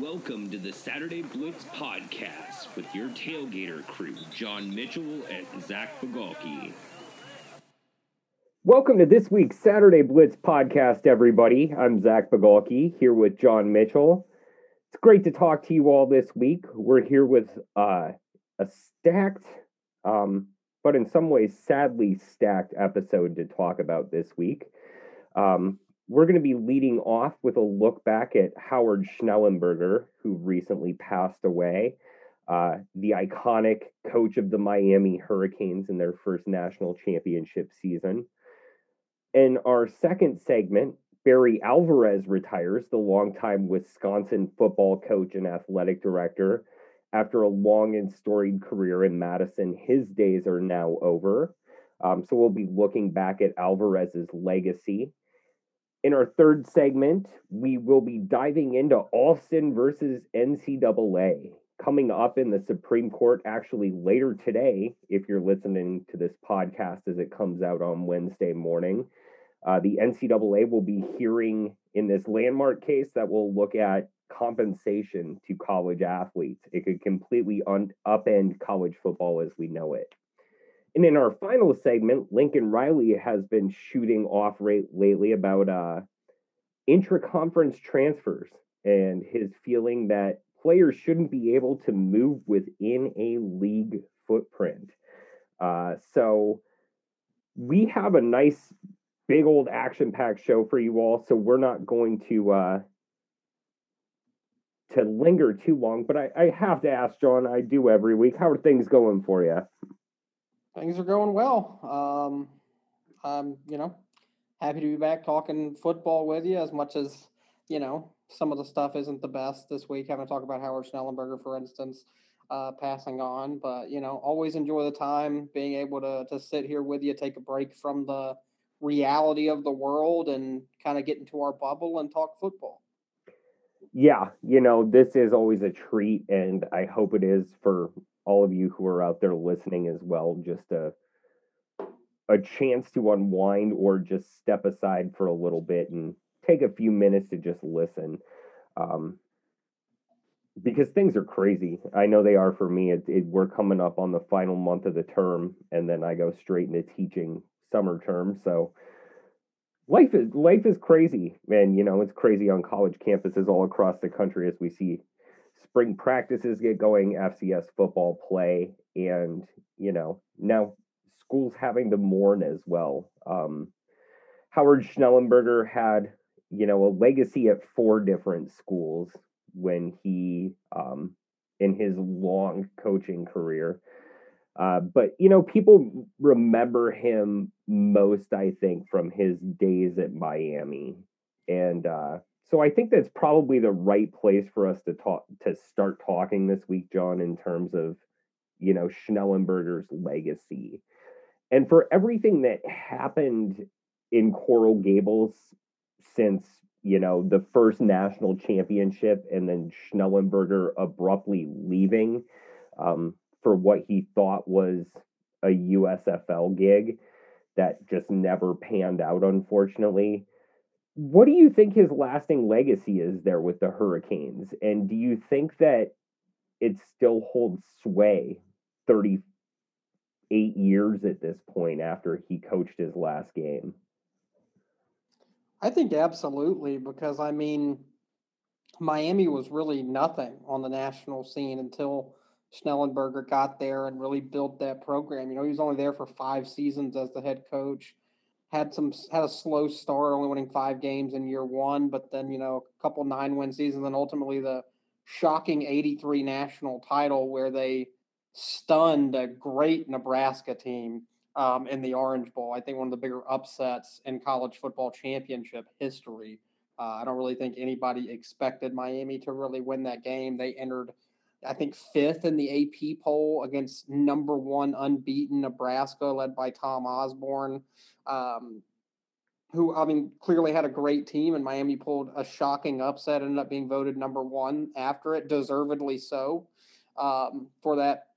Welcome to the Saturday Blitz podcast with your tailgater crew, John Mitchell and Zach Bigalke. Welcome to this week's Saturday Blitz podcast, everybody. I'm Zach Bigalke here with John Mitchell. It's great to talk to you all this week. We're here with uh, a stacked, um, but in some ways sadly stacked episode to talk about this week. Um, we're going to be leading off with a look back at Howard Schnellenberger, who recently passed away, uh, the iconic coach of the Miami Hurricanes in their first national championship season. In our second segment, Barry Alvarez retires, the longtime Wisconsin football coach and athletic director. After a long and storied career in Madison, his days are now over. Um, so we'll be looking back at Alvarez's legacy. In our third segment, we will be diving into Alston versus NCAA coming up in the Supreme Court actually later today, if you're listening to this podcast as it comes out on Wednesday morning. Uh, the NCAA will be hearing in this landmark case that will look at compensation to college athletes. It could completely un- upend college football as we know it. And in our final segment, Lincoln Riley has been shooting off rate lately about uh, intra-conference transfers and his feeling that players shouldn't be able to move within a league footprint. Uh, so we have a nice, big old action-packed show for you all. So we're not going to uh, to linger too long. But I, I have to ask, John. I do every week. How are things going for you? Things are going well. Um, I'm, you know, happy to be back talking football with you as much as, you know, some of the stuff isn't the best this week. Having to talk about Howard Schnellenberger, for instance, uh, passing on. But, you know, always enjoy the time being able to, to sit here with you, take a break from the reality of the world and kind of get into our bubble and talk football. Yeah, you know, this is always a treat, and I hope it is for all of you who are out there listening as well, just a a chance to unwind or just step aside for a little bit and take a few minutes to just listen. Um, because things are crazy. I know they are for me. It, it, we're coming up on the final month of the term, and then I go straight into teaching summer term. So life is life is crazy, and you know it's crazy on college campuses all across the country as we see spring practices get going, FCS football play, and you know now schools having to mourn as well. Um, Howard Schnellenberger had you know a legacy at four different schools when he um, in his long coaching career. Uh, but you know, people remember him most, I think, from his days at Miami, and uh, so I think that's probably the right place for us to talk to start talking this week, John, in terms of you know Schnellenberger's legacy, and for everything that happened in Coral Gables since you know the first national championship, and then Schnellenberger abruptly leaving um, for what he thought was a USFL gig that just never panned out, unfortunately what do you think his lasting legacy is there with the Hurricanes? And do you think that it still holds sway 38 years at this point after he coached his last game? I think absolutely, because I mean, Miami was really nothing on the national scene until Schnellenberger got there and really built that program. You know, he was only there for five seasons as the head coach had some had a slow start, only winning five games in year one, but then you know a couple nine win seasons, and ultimately the shocking eighty three national title where they stunned a great Nebraska team um, in the Orange Bowl. I think one of the bigger upsets in college football championship history. Uh, I don't really think anybody expected Miami to really win that game. They entered I think fifth in the AP poll against number one unbeaten Nebraska, led by Tom Osborne, um, who I mean clearly had a great team, and Miami pulled a shocking upset, ended up being voted number one after it, deservedly so, um, for that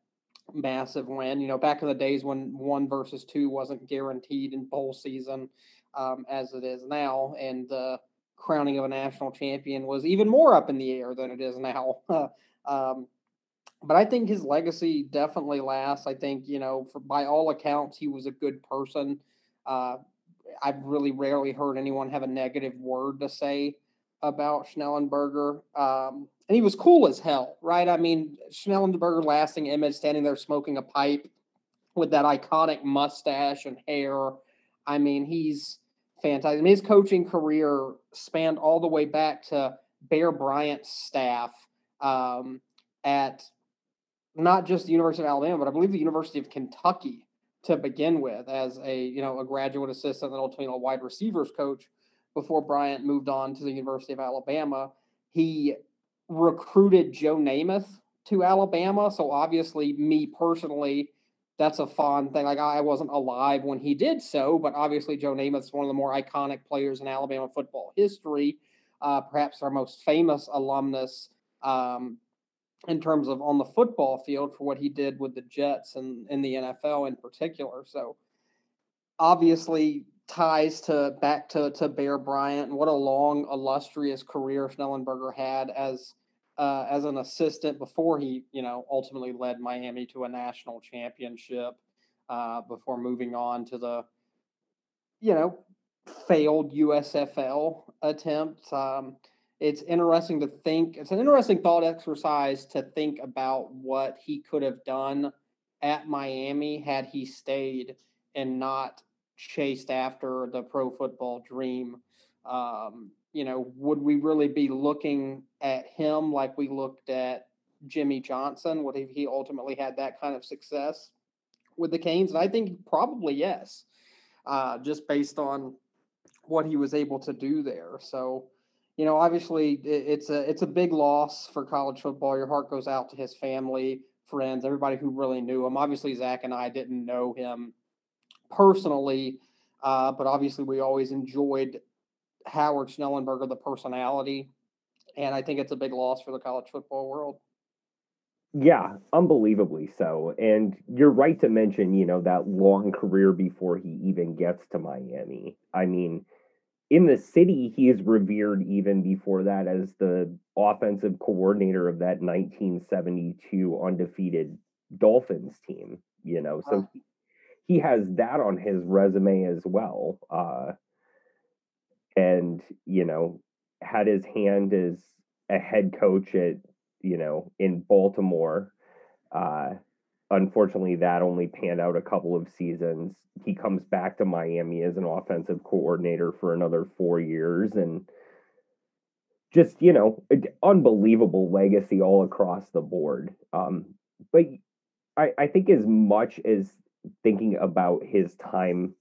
massive win. You know, back in the days when one versus two wasn't guaranteed in bowl season, um, as it is now, and the crowning of a national champion was even more up in the air than it is now. um, but I think his legacy definitely lasts. I think you know, for, by all accounts, he was a good person. Uh, I've really rarely heard anyone have a negative word to say about Schnellenberger. Um, and he was cool as hell, right? I mean, Schnellenberger lasting image standing there smoking a pipe with that iconic mustache and hair. I mean, he's fantastic. I mean, his coaching career spanned all the way back to Bear Bryant's staff um, at not just the University of Alabama, but I believe the University of Kentucky to begin with as a you know a graduate assistant and ultimately a wide receivers coach before Bryant moved on to the University of Alabama. He recruited Joe Namath to Alabama, so obviously me personally that's a fun thing. Like I wasn't alive when he did so, but obviously Joe Namath's one of the more iconic players in Alabama football history, uh, perhaps our most famous alumnus um, in terms of on the football field for what he did with the Jets and in the NFL in particular. So obviously ties to back to to Bear Bryant and what a long illustrious career Schnellenberger had as uh, as an assistant before he you know ultimately led Miami to a national championship uh, before moving on to the you know failed USFL attempt. Um, it's interesting to think it's an interesting thought exercise to think about what he could have done at Miami had he stayed and not chased after the pro football dream. Um, you know, would we really be looking at him like we looked at Jimmy Johnson? Would he ultimately had that kind of success with the Canes? And I think probably yes, uh, just based on what he was able to do there. So you know, obviously it's a it's a big loss for college football. Your heart goes out to his family, friends, everybody who really knew him. Obviously, Zach and I didn't know him personally, uh, but obviously we always enjoyed Howard Schnellenberger, the personality, and I think it's a big loss for the college football world. Yeah, unbelievably so. And you're right to mention, you know, that long career before he even gets to Miami. I mean, in the city, he is revered even before that as the offensive coordinator of that 1972 undefeated Dolphins team. You know, so wow. he, he has that on his resume as well. Uh, and you know, had his hand as a head coach at you know in Baltimore. Uh, unfortunately, that only panned out a couple of seasons. He comes back to Miami as an offensive coordinator for another four years and just you know unbelievable legacy all across the board. Um, but I, I think as much as thinking about his time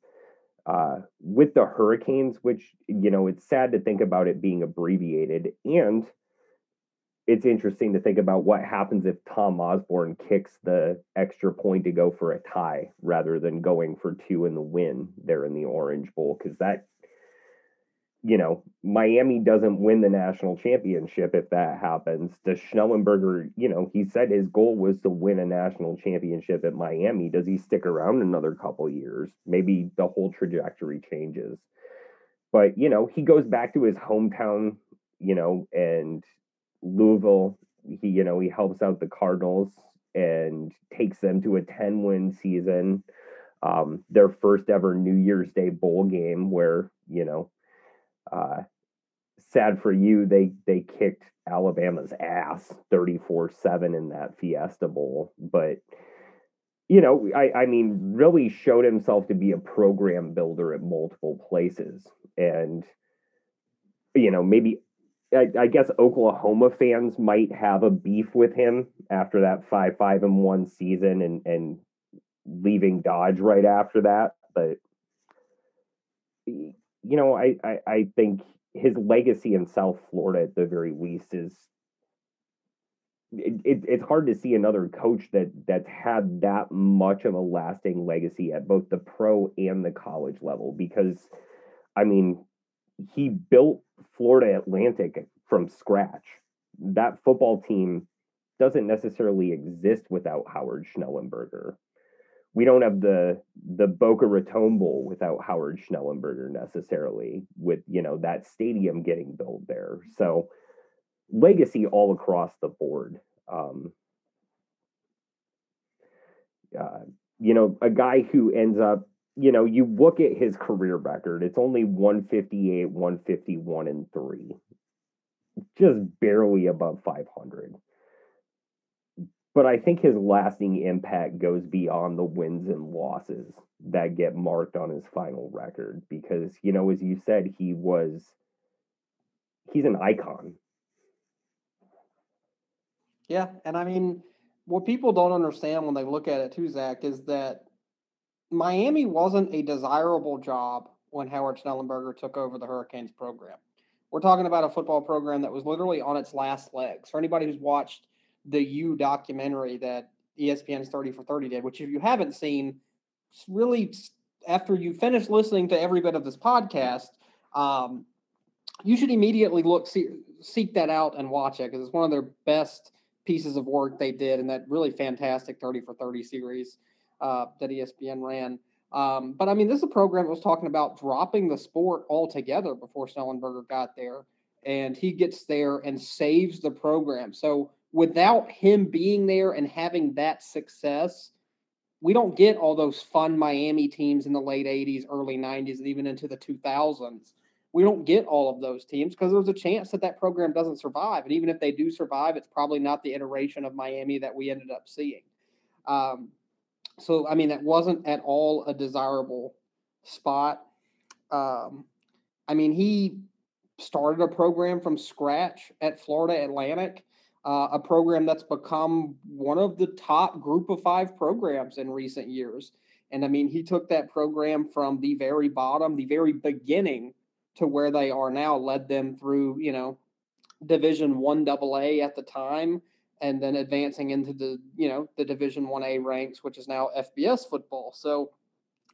uh, with the hurricanes which you know it's sad to think about it being abbreviated and it's interesting to think about what happens if Tom Osborne kicks the extra point to go for a tie rather than going for two in the win there in the Orange Bowl. Because that, you know, Miami doesn't win the national championship if that happens. Does Schnellenberger, you know, he said his goal was to win a national championship at Miami. Does he stick around another couple years? Maybe the whole trajectory changes. But, you know, he goes back to his hometown, you know, and Louisville, he you know he helps out the Cardinals and takes them to a 10 win season. Um, their first ever New Year's Day bowl game where, you know, uh, sad for you, they they kicked Alabama's ass 34-7 in that Fiesta Bowl. But you know, I, I mean, really showed himself to be a program builder at multiple places. And, you know, maybe I, I, guess Oklahoma fans might have a beef with him after that five five and one season and and leaving Dodge right after that. But you know, I, I, I think his legacy in South Florida at the very least is it, it, it's hard to see another coach that that's had that much of a lasting legacy at both the pro and the college level because I mean he built Florida Atlantic from scratch. That football team doesn't necessarily exist without Howard Schnellenberger. we don't have the the Boca Raton Bowl without Howard Schnellenberger necessarily, with you know that stadium getting built there. So legacy all across the board. Um, uh, you know, a guy who ends up, you know, you look at his career record, it's only 158, 151, and three, just barely above 500 but I think his lasting impact goes beyond the wins and losses that get marked on his final record because you know as you said he was he's an icon. Yeah, and I mean what people don't understand when they look at it too, Zach, is that Miami wasn't a desirable job when Howard Schnellenberger took over the Hurricanes program. We're talking about a football program that was literally on its last legs. For anybody who's watched the U documentary that ESPN's 30 for 30 did, which if you haven't seen, really after you finish listening to every bit of this podcast, um, you should immediately look see, seek that out and watch it because it's one of their best pieces of work they did in that really fantastic 30 for 30 series uh, that ESPN ran. Um, but I mean, this is a program that was talking about dropping the sport altogether before Schnellenberger got there, and he gets there and saves the program. So without him being there and having that success, we don't get all those fun Miami teams in the late 80s, early 90s, and even into the 2000s. We don't get all of those teams because there's a chance that that program doesn't survive. And even if they do survive, it's probably not the iteration of Miami that we ended up seeing. Um, so, I mean, that wasn't at all a desirable spot. Um, I mean, he started a program from scratch at Florida Atlantic uh, a program that's become one of the top group of five programs in recent years. And I mean, he took that program from the very bottom, the very beginning to where they are now, led them through, you know, division one double A at the time, and then advancing into the, you know, the division one A ranks, which is now FBS football. So,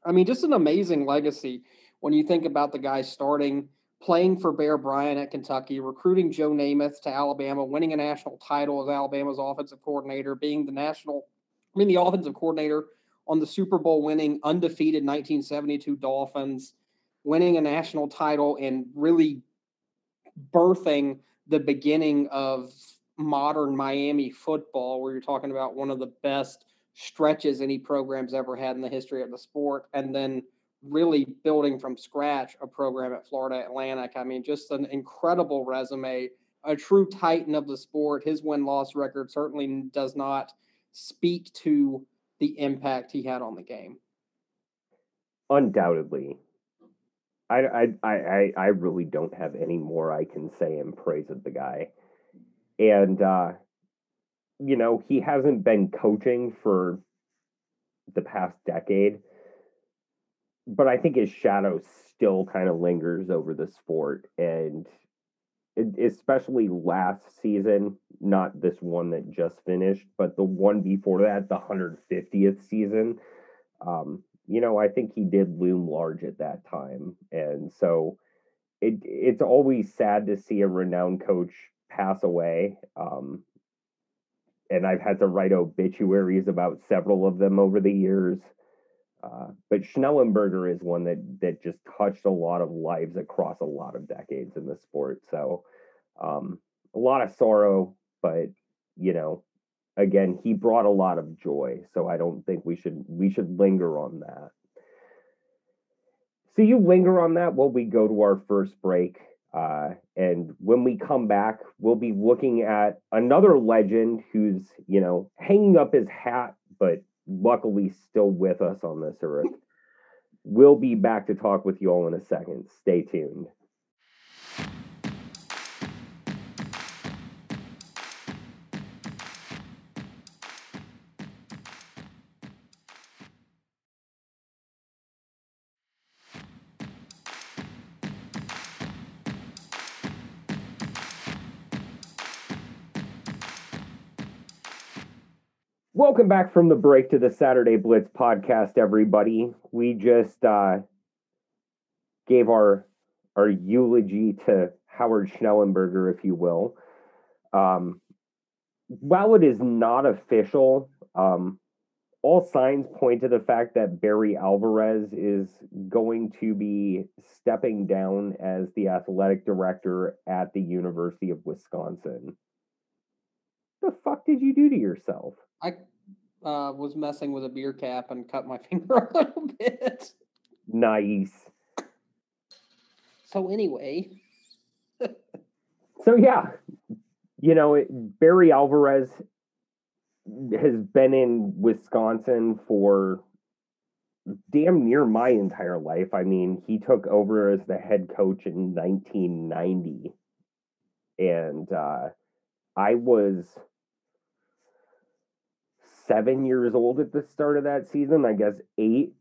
I mean, just an amazing legacy when you think about the guy starting playing for Bear Bryant at Kentucky, recruiting Joe Namath to Alabama, winning a national title as Alabama's offensive coordinator, being the national, I mean, the offensive coordinator on the Super Bowl winning undefeated 1972 Dolphins, winning a national title and really birthing the beginning of modern Miami football, where you're talking about one of the best stretches any program's ever had in the history of the sport. And then really building from scratch a program at Florida Atlantic. I mean, just an incredible resume, a true titan of the sport. His win loss record certainly does not speak to the impact he had on the game. Undoubtedly. I, I, I, I really don't have any more I can say in praise of the guy. And, uh, you know, he hasn't been coaching for the past decade but I think his shadow still kind of lingers over the sport, and especially last season, not this one that just finished, but the one before that, the 150th season. Um, you know, I think he did loom large at that time, and so it it's always sad to see a renowned coach pass away. Um, and I've had to write obituaries about several of them over the years. Uh, but Schnellenberger is one that that just touched a lot of lives across a lot of decades in the sport. So um, a lot of sorrow, but you know, again, he brought a lot of joy. So I don't think we should we should linger on that. So you linger on that while we go to our first break. Uh, and when we come back, we'll be looking at another legend who's, you know, hanging up his hat, but luckily still with us on this earth. We'll be back to talk with you all in a second. Stay tuned. Welcome back from the break to the Saturday Blitz podcast, everybody. We just uh, gave our our eulogy to Howard Schnellenberger, if you will. Um, while it is not official, um, all signs point to the fact that Barry Alvarez is going to be stepping down as the athletic director at the University of Wisconsin. The fuck did you do to yourself? I uh, was messing with a beer cap and cut my finger a little bit. Nice. So anyway, so yeah, you know, it, Barry Alvarez has been in Wisconsin for damn near my entire life. I mean, he took over as the head coach in 1990. And uh, I was seven years old at the start of that season, I guess eight,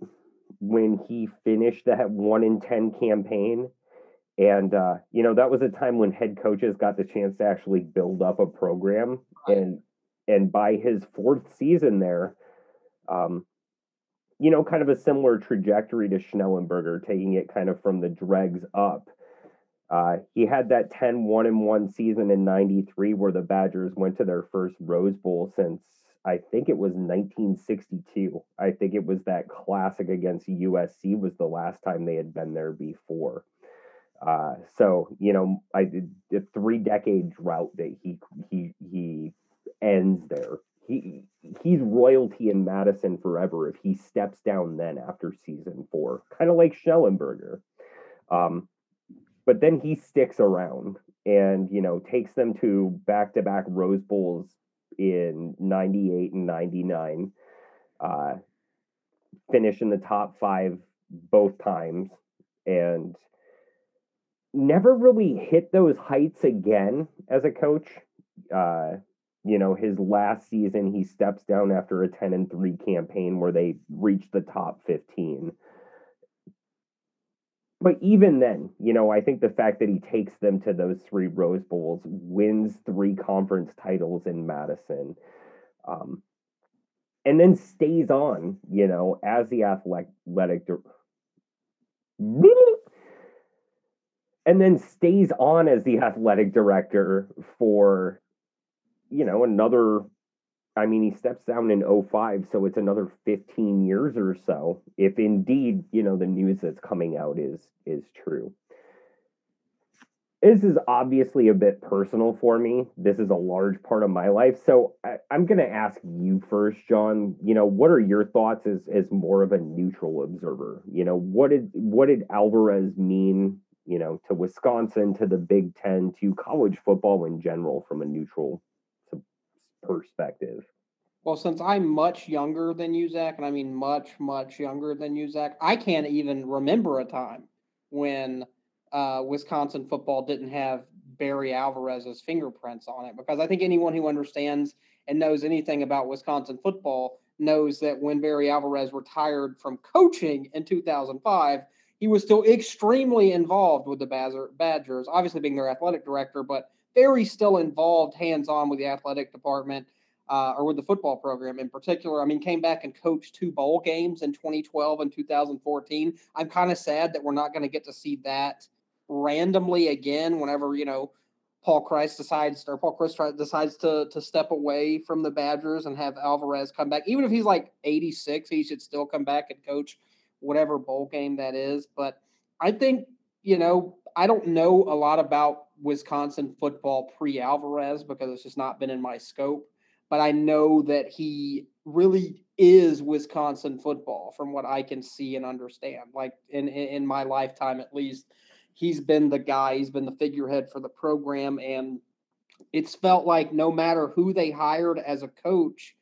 when he finished that one in 10 campaign. And, uh, you know, that was a time when head coaches got the chance to actually build up a program. And and by his fourth season there, um, you know, kind of a similar trajectory to Schnellenberger, taking it kind of from the dregs up. Uh, he had that 10 1 1 season in 93 where the Badgers went to their first Rose Bowl since I think it was 1962. I think it was that classic against USC was the last time they had been there before. Uh, so you know, I did a three decade drought that he he he ends there. He he's royalty in Madison forever if he steps down then after season four, kind of like Schnellenberger. Um, but then he sticks around and you know takes them to back to back Rose Bowls in '98 and '99. Uh, finish in the top five both times and never really hit those heights again as a coach. Uh, you know, his last season, he steps down after a 10 and 3 campaign where they reached the top 15. But even then, you know, I think the fact that he takes them to those three Rose Bowls, wins three conference titles in Madison, um, and then stays on, you know, as the athletic, director and then stays on as the athletic director for you know, another I mean, he steps down in 05, so it's another 15 years or so, if indeed, you know, the news that's coming out is is true. This is obviously a bit personal for me. This is a large part of my life. So I, am going to ask you first, John. You know, what are your thoughts as as more of a neutral observer? You know, what did what did Alvarez mean? You know, to Wisconsin, to the Big Ten, to college football in general, from a neutral perspective? Well, since I'm much younger than you, Zach, and I mean much, much younger than you, Zach, I can't even remember a time when uh, Wisconsin football didn't have Barry Alvarez's fingerprints on it. Because I think anyone who understands and knows anything about Wisconsin football knows that when Barry Alvarez retired from coaching in 2005, he was still extremely involved with the Badgers, obviously being their athletic director, but very still involved hands on with the athletic department uh, or with the football program in particular. I mean, came back and coached two bowl games in 2012 and 2014. I'm kind of sad that we're not going to get to see that randomly again whenever, you know, Paul Chryst decides or Paul Chryst decides to to step away from the Badgers and have Alvarez come back. Even if he's like 86, he should still come back and coach whatever bowl game that is. But I think, you know, I don't know a lot about Wisconsin football pre Alvarez because it's just not been in my scope. But I know that he really is Wisconsin football from what I can see and understand. Like in, in my lifetime, at least, he's been the guy, he's been the figurehead for the program. And it's felt like no matter who they hired as a coach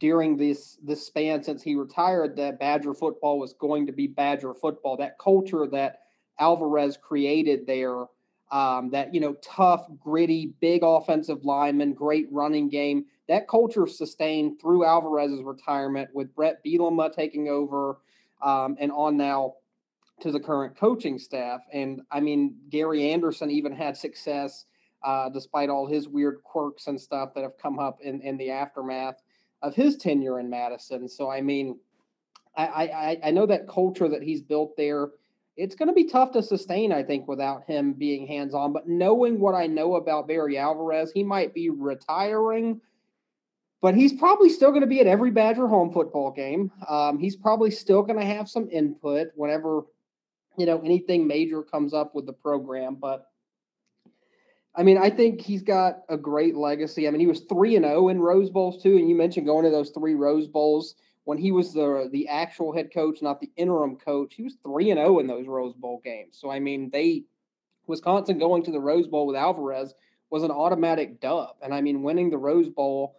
during this this span since he retired, that Badger football was going to be Badger football. That culture that Alvarez created there um, that you know tough, gritty, big offensive lineman, great running game. That culture sustained through Alvarez's retirement, with Bret Bielema taking over, um, and on now to the current coaching staff. And I mean, Gary Anderson even had success uh, despite all his weird quirks and stuff that have come up in in the aftermath of his tenure in Madison. So I mean, I I, I know that culture that he's built there it's going to be tough to sustain, I think, without him being hands on. But knowing what I know about Barry Alvarez, he might be retiring, but he's probably still going to be at every Badger home football game. Um, he's probably still going to have some input whenever you know anything major comes up with the program. But I mean, I think he's got a great legacy. I mean, he was three and zero oh in Rose Bowls too, and you mentioned going to those three Rose Bowls when he was the the actual head coach, not the interim coach. He was three and zero oh in those Rose Bowl games. So I mean, they Wisconsin going to the Rose Bowl with Alvarez was an automatic dub, and I mean, winning the Rose Bowl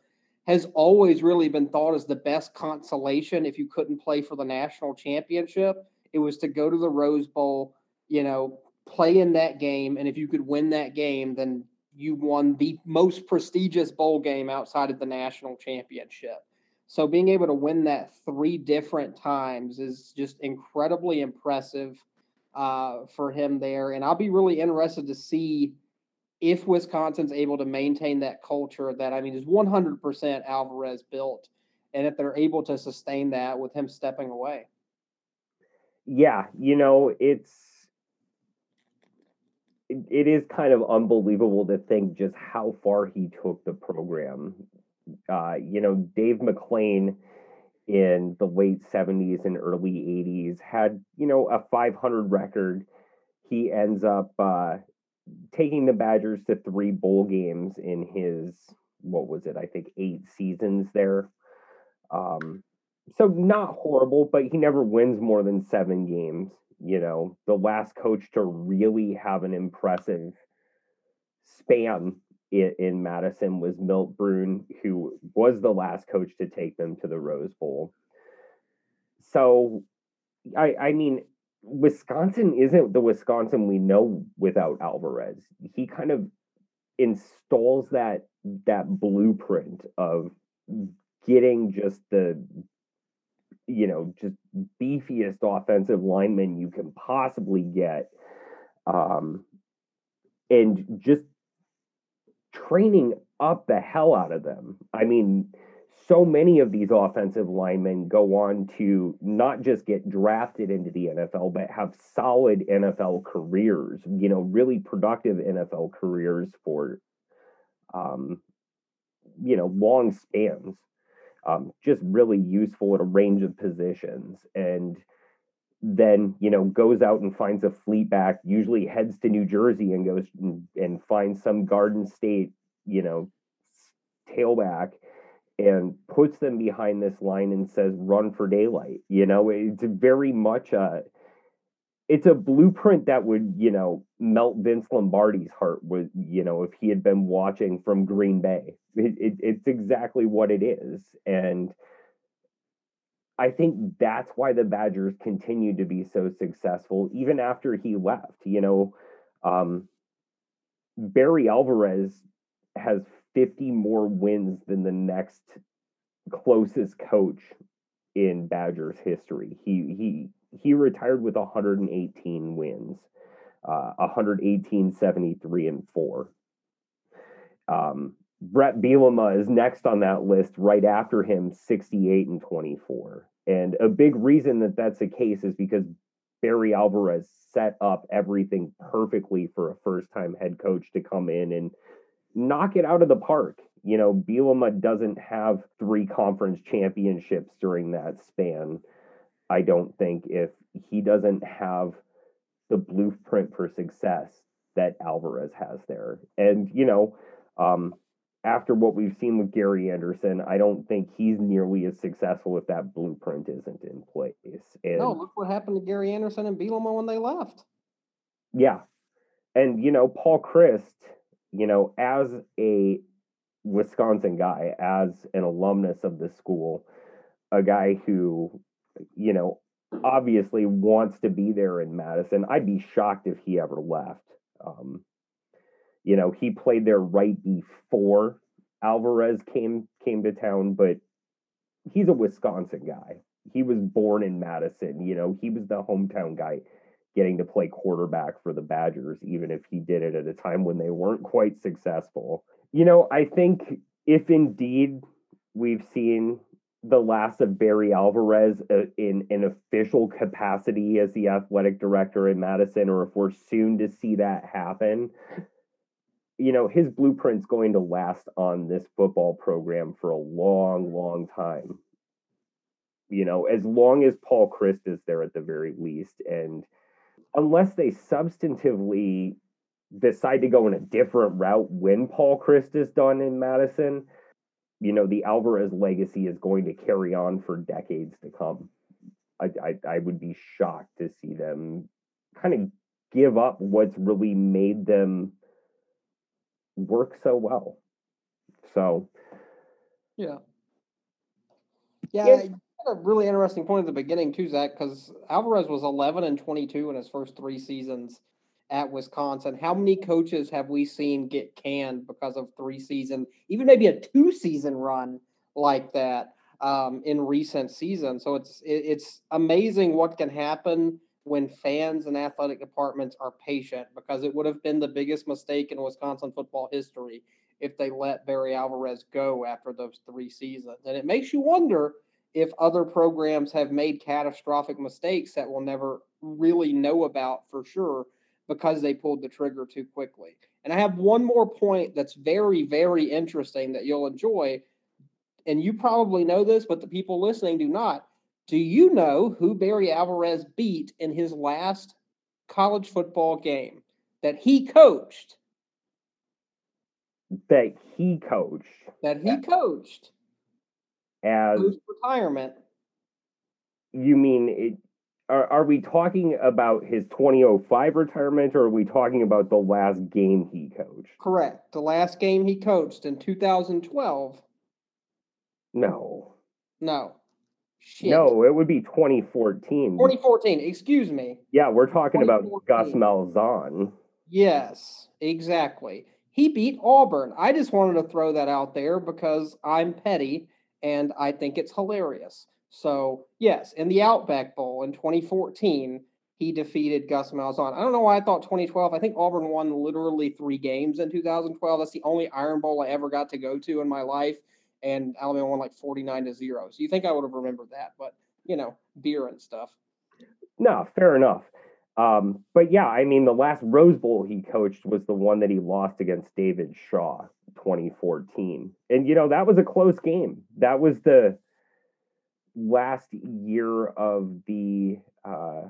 has always really been thought as the best consolation if you couldn't play for the national championship. It was to go to the Rose Bowl, you know, play in that game. And if you could win that game, then you won the most prestigious bowl game outside of the national championship. So being able to win that three different times is just incredibly impressive uh, for him there. And I'll be really interested to see if Wisconsin's able to maintain that culture that I mean is 100% Alvarez built, and if they're able to sustain that with him stepping away. Yeah, you know it's it, it is kind of unbelievable to think just how far he took the program. Uh, you know, Dave McClain in the late 70s and early 80s had you know a 500 record. He ends up uh, taking the Badgers to three bowl games in his what was it? I think eight seasons there. Um, so not horrible, but he never wins more than seven games. You know, the last coach to really have an impressive span in, in Madison was Milt Bruhn, who was the last coach to take them to the Rose Bowl. So, I, I mean, Wisconsin isn't the Wisconsin we know without Alvarez. He kind of installs that that blueprint of getting just the you know just beefiest offensive lineman you can possibly get um and just training up the hell out of them. I mean, so many of these offensive linemen go on to not just get drafted into the NFL, but have solid NFL careers, you know, really productive NFL careers for, um, you know, long spans. Um, just really useful at a range of positions. And then, you know, goes out and finds a fleet back, usually heads to New Jersey and goes and, and finds some Garden State, you know, tailback and puts them behind this line and says run for daylight you know? It's very much a it's a blueprint that would you know melt vince lombardi's heart with you know if he had been watching from green bay. It, it, it's exactly what it is. And i think that's why the badgers continue to be so successful even after he left you know um, barry alvarez has 50 more wins than the next closest coach in Badgers history. He he he retired with 118 wins, uh, 118, 73, and four. Um, Bret Bielema is next on that list, right after him, 68 and 24. And a big reason that that's the case is because Barry Alvarez set up everything perfectly for a first time head coach to come in and knock it out of the park. You know, Bielema doesn't have three conference championships during that span. I don't think if he doesn't have the blueprint for success that Alvarez has there. And, you know, um, after what we've seen with Gary Anderson, I don't think he's nearly as successful if that blueprint isn't in place. And no, look what happened to Gary Anderson and Bielema when they left. Yeah. And, you know, Paul Chryst, you know, as a Wisconsin guy, as an alumnus of the school, a guy who, you know, obviously wants to be there in Madison, I'd be shocked if he ever left. Um, you know, he played there right before Alvarez came came to town, but he's a Wisconsin guy. He was born in Madison. You know, he was the hometown guy getting to play quarterback for the Badgers, even if he did it at a time when they weren't quite successful. You know, I think if indeed we've seen the last of Barry Alvarez uh, in an official capacity as the athletic director in Madison, or if we're soon to see that happen, you know, his blueprint's going to last on this football program for a long, long time. You know, as long as Paul Chryst is there at the very least. And unless they substantively decide to go in a different route when Paul Chryst is done in Madison, you know, the Alvarez legacy is going to carry on for decades to come. I, I, I would be shocked to see them kind of give up what's really made them work so well. So, yeah, yeah, yeah. a really interesting point at the beginning too, Zach, because Alvarez was 11 and 22 in his first three seasons at Wisconsin. How many coaches have we seen get canned because of three season, even maybe a two season run like that um, in recent seasons? So it's it, it's amazing what can happen when fans and athletic departments are patient because it would have been the biggest mistake in Wisconsin football history if they let Barry Alvarez go after those three seasons. And it makes you wonder if other programs have made catastrophic mistakes that we'll never really know about for sure because they pulled the trigger too quickly. And I have one more point that's very, very interesting that you'll enjoy. And you probably know this, but the people listening do not. Do you know who Barry Alvarez beat in his last college football game that he coached? That he coached. That he coached. As retirement. You mean it, are, are we talking about his 2005 retirement or are we talking about the last game he coached? Correct. The last game he coached in 2012. No. No. Shit. No, it would be 2014. 2014, excuse me. Yeah, we're talking about Gus Malzahn. Yes, exactly. He beat Auburn. I just wanted to throw that out there because I'm petty and I think it's hilarious. So, yes, in the Outback Bowl in 2014, he defeated Gus Malzahn. I don't know why I thought 2012. I think Auburn won literally three games in 2012. That's the only Iron Bowl I ever got to go to in my life and Alabama won like 49 to 0. So you think I would have remembered that, but you know, beer and stuff. No, fair enough. Um, but yeah, I mean, the last Rose Bowl he coached was the one that he lost against David Shaw, 2014. And, you know, that was a close game. That was the last year of the uh,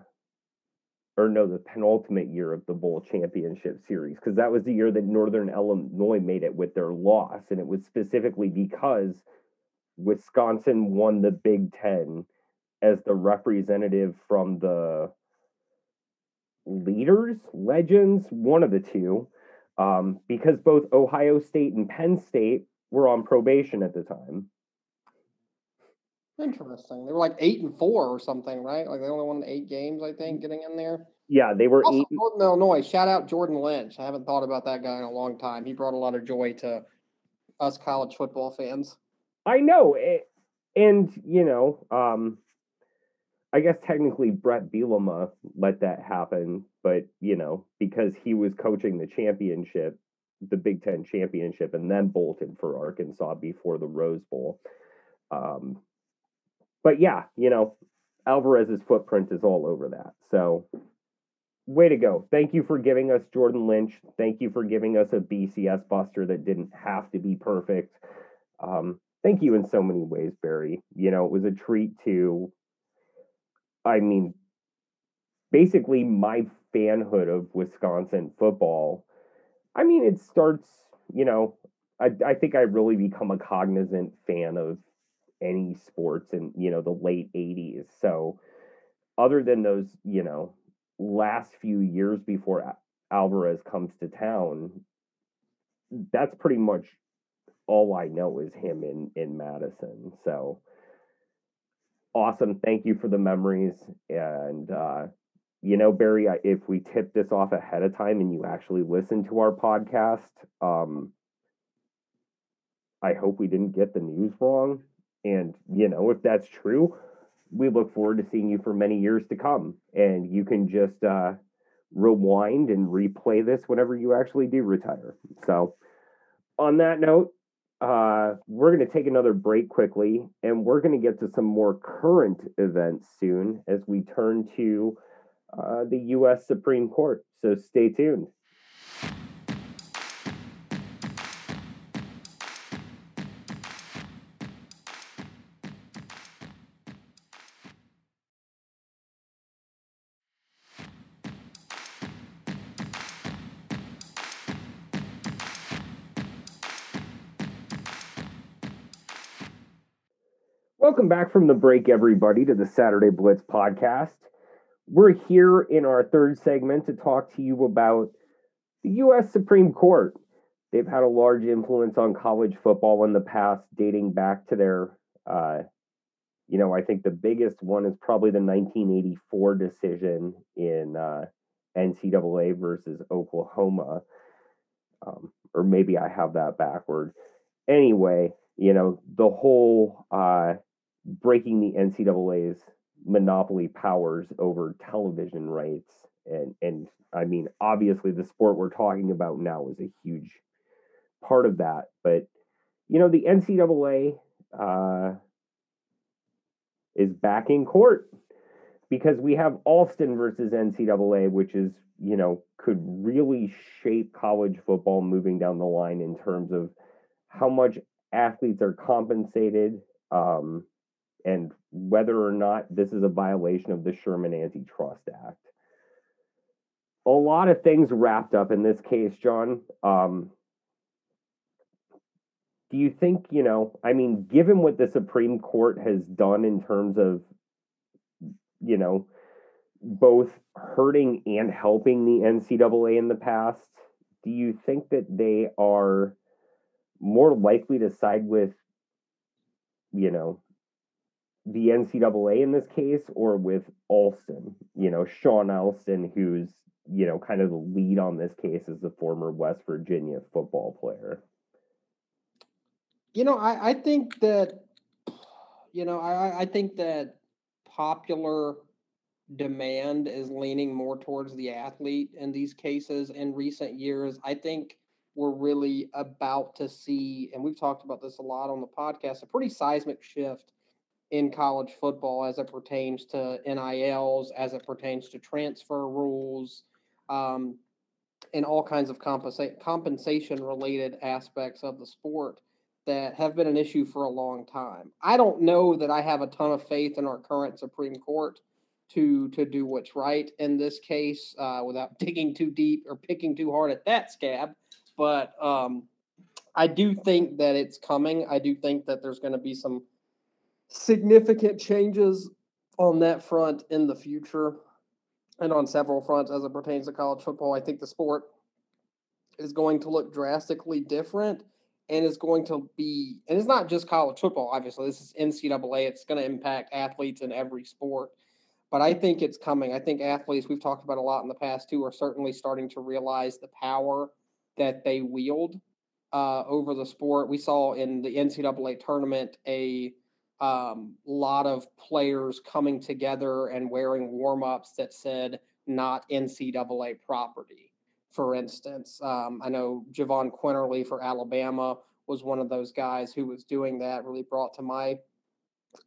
or no, the penultimate year of the bowl championship series, because that was the year that Northern Illinois made it with their loss. And it was specifically because Wisconsin won the Big Ten as the representative from the leaders, legends, one of the two, um, because both Ohio State and Penn State were on probation at the time. Interesting. They were like eight and four or something, right? Like they only won eight games, I think, getting in there. Yeah, they were also, eight. Northern Illinois. Shout out Jordan Lynch. I haven't thought about that guy in a long time. He brought a lot of joy to us college football fans. I know, and you know, um, I guess technically Bret Bielema let that happen, but you know, because he was coaching the championship, the Big Ten championship, and then bolted for Arkansas before the Rose Bowl. Um, but yeah, you know, Alvarez's footprint is all over that. So way to go. Thank you for giving us Jordan Lynch. Thank you for giving us a BCS buster that didn't have to be perfect. Um, thank you in so many ways, Barry. You know, it was a treat to, I mean, basically my fanhood of Wisconsin football. I mean, it starts, you know, I, I think I really become a cognizant fan of any sports in you know the late 80s so other than those you know last few years before alvarez comes to town that's pretty much all i know is him in in madison. So awesome. Thank you for the memories. And uh you know barry if we tip this off ahead of time and you actually listen to our podcast um i hope we didn't get the news wrong and, you know, if that's true, we look forward to seeing you for many years to come. And you can just uh, rewind and replay this whenever you actually do retire. So, on that note, uh, we're going to take another break quickly and we're going to get to some more current events soon as we turn to uh, the U.S. Supreme Court. So, stay tuned. Welcome back from the break, everybody, to the Saturday Blitz podcast. We're here in our third segment to talk to you about the U.S. Supreme Court. They've had a large influence on college football in the past, dating back to their, uh, you know, I think the biggest one is probably the 1984 decision in uh, NCAA versus Oklahoma. Um, or maybe I have that backward. Anyway, you know, the whole uh, breaking the NCAA's monopoly powers over television rights. And, and I mean, obviously, the sport we're talking about now is a huge part of that. But, you know, the NCAA uh, is back in court because we have Alston versus NCAA, which is, you know, could really shape college football moving down the line in terms of how much athletes are compensated um, and whether or not this is a violation of the Sherman Antitrust Act. A lot of things wrapped up in this case, John. Um, do you think, you know, I mean, given what the Supreme Court has done in terms of, you know, both hurting and helping the NCAA in the past, do you think that they are more likely to side with, you know, the NCAA in this case or with Alston, you know, Shawne Alston, who's, you know, kind of the lead on this case as the former West Virginia football player? You know, I, I think that, you know, I, I think that popular demand is leaning more towards the athlete in these cases in recent years. I think we're really about to see, and we've talked about this a lot on the podcast, a pretty seismic shift in college football as it pertains to NILs, as it pertains to transfer rules, um, and all kinds of compensa- compensation related aspects of the sport that have been an issue for a long time. I don't know that I have a ton of faith in our current Supreme Court to to do what's right in this case uh, without digging too deep or picking too hard at that scab. But um, I do think that it's coming. I do think that there's going to be some significant changes on that front in the future and on several fronts as it pertains to college football. I think the sport is going to look drastically different and is going to be, and it's not just college football, obviously. This is NCAA. It's going to impact athletes in every sport. But I think it's coming. I think athletes, we've talked about a lot in the past too, are certainly starting to realize the power that they wield uh, over the sport. We saw in the NCAA tournament a um, a lot of players coming together and wearing warm ups that said not NCAA property. For instance, um, I know Jahvon Quinerly for Alabama was one of those guys who was doing that. Really brought to my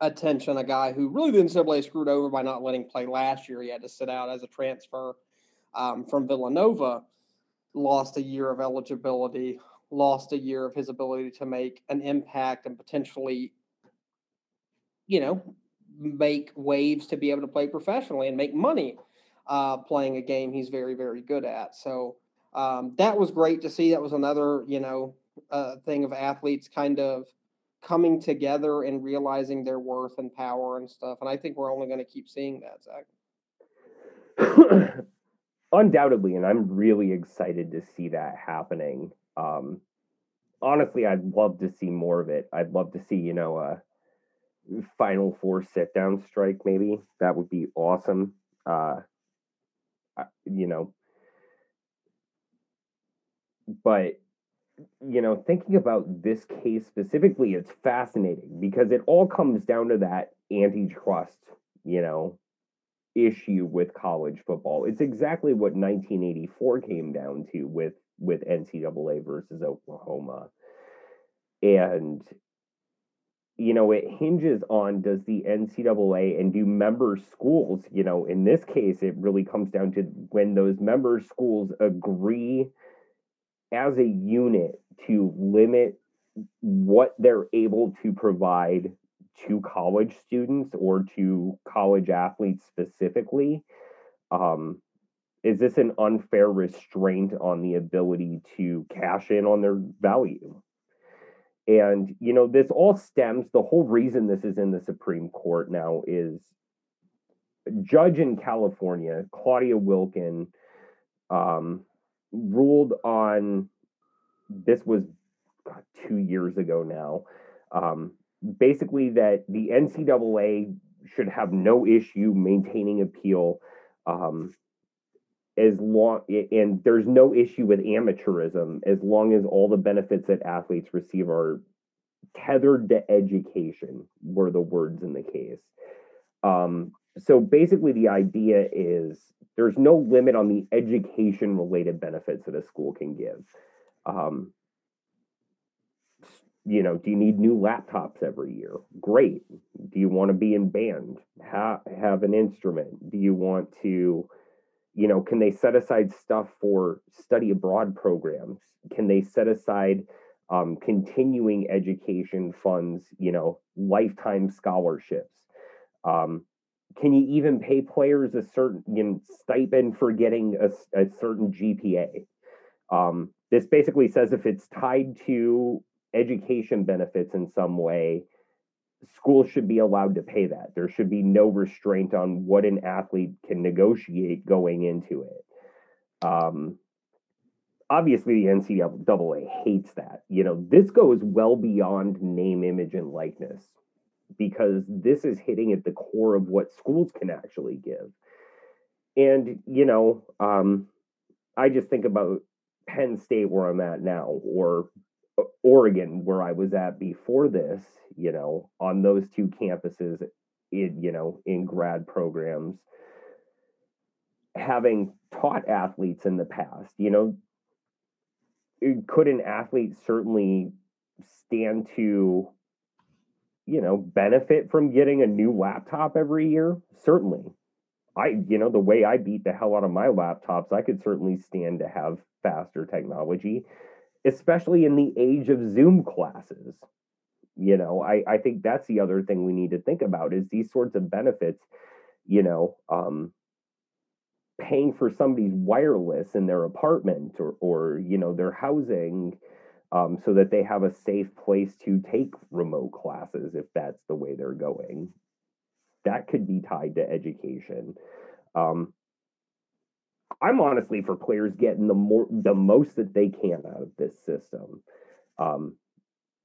attention a guy who really the NCAA screwed over by not letting play last year. He had to sit out as a transfer um, from Villanova. Lost a year of eligibility, lost a year of his ability to make an impact and potentially you know, make waves to be able to play professionally and make money uh, playing a game he's very, very good at. So um, that was great to see. That was another, you know, uh, thing of athletes kind of coming together and realizing their worth and power and stuff. And I think we're only going to keep seeing that, Zach. Undoubtedly, and I'm really excited to see that happening. Um, honestly, I'd love to see more of it. I'd love to see, you know, uh, Final Four sit down strike, maybe that would be awesome. Uh, you know, but you know, thinking about this case specifically, it's fascinating because it all comes down to that antitrust, you know, issue with college football. It's exactly what 1984 came down to with with NCAA versus Oklahoma. And you know, it hinges on does the NCAA and do member schools, you know, in this case, it really comes down to when those member schools agree as a unit to limit what they're able to provide to college students or to college athletes specifically. Um, is this an unfair restraint on the ability to cash in on their value? And, you know, this all stems, the whole reason this is in the Supreme Court now is judge in California, Claudia Wilken, um, ruled on this was God, two years ago now. Um, basically, that the NCAA should have no issue maintaining appeal um, as long and there's no issue with amateurism as long as all the benefits that athletes receive are tethered to education were the words in the case. Um, so basically the idea is there's no limit on the education related benefits that a school can give. Um, you know do you need new laptops every year? Great. Do you want to be in band? Ha- have an instrument? Do you want to you know can they set aside stuff for study abroad programs? Can they set aside um, continuing education funds you know lifetime scholarships? Um, can you even pay players a certain you know, stipend for getting a, a certain gpa um, this basically says if it's tied to education benefits in some way, schools should be allowed to pay that. There should be no restraint on what an athlete can negotiate going into it. Um, obviously, the NCAA hates that. You know, this goes well beyond name, image, and likeness because this is hitting at the core of what schools can actually give. And, you know, um, I just think about Penn State, where I'm at now, or Uh, Oregon, where I was at before this, you know, on those two campuses, in you know, in grad programs, having taught athletes in the past, you know, eh, could an athlete certainly stand to, you know, benefit from getting a new laptop every year? Certainly. I, you know, the way I beat the hell out of my laptops, I could certainly stand to have faster technology especially in the age of Zoom classes. You know, I, I think that's the other thing we need to think about is these sorts of benefits, you know, um, paying for somebody's wireless in their apartment or, or you know, their housing um, so that they have a safe place to take remote classes if that's the way they're going. That could be tied to education. Um, I'm honestly for players getting the more the most that they can out of this system. Um,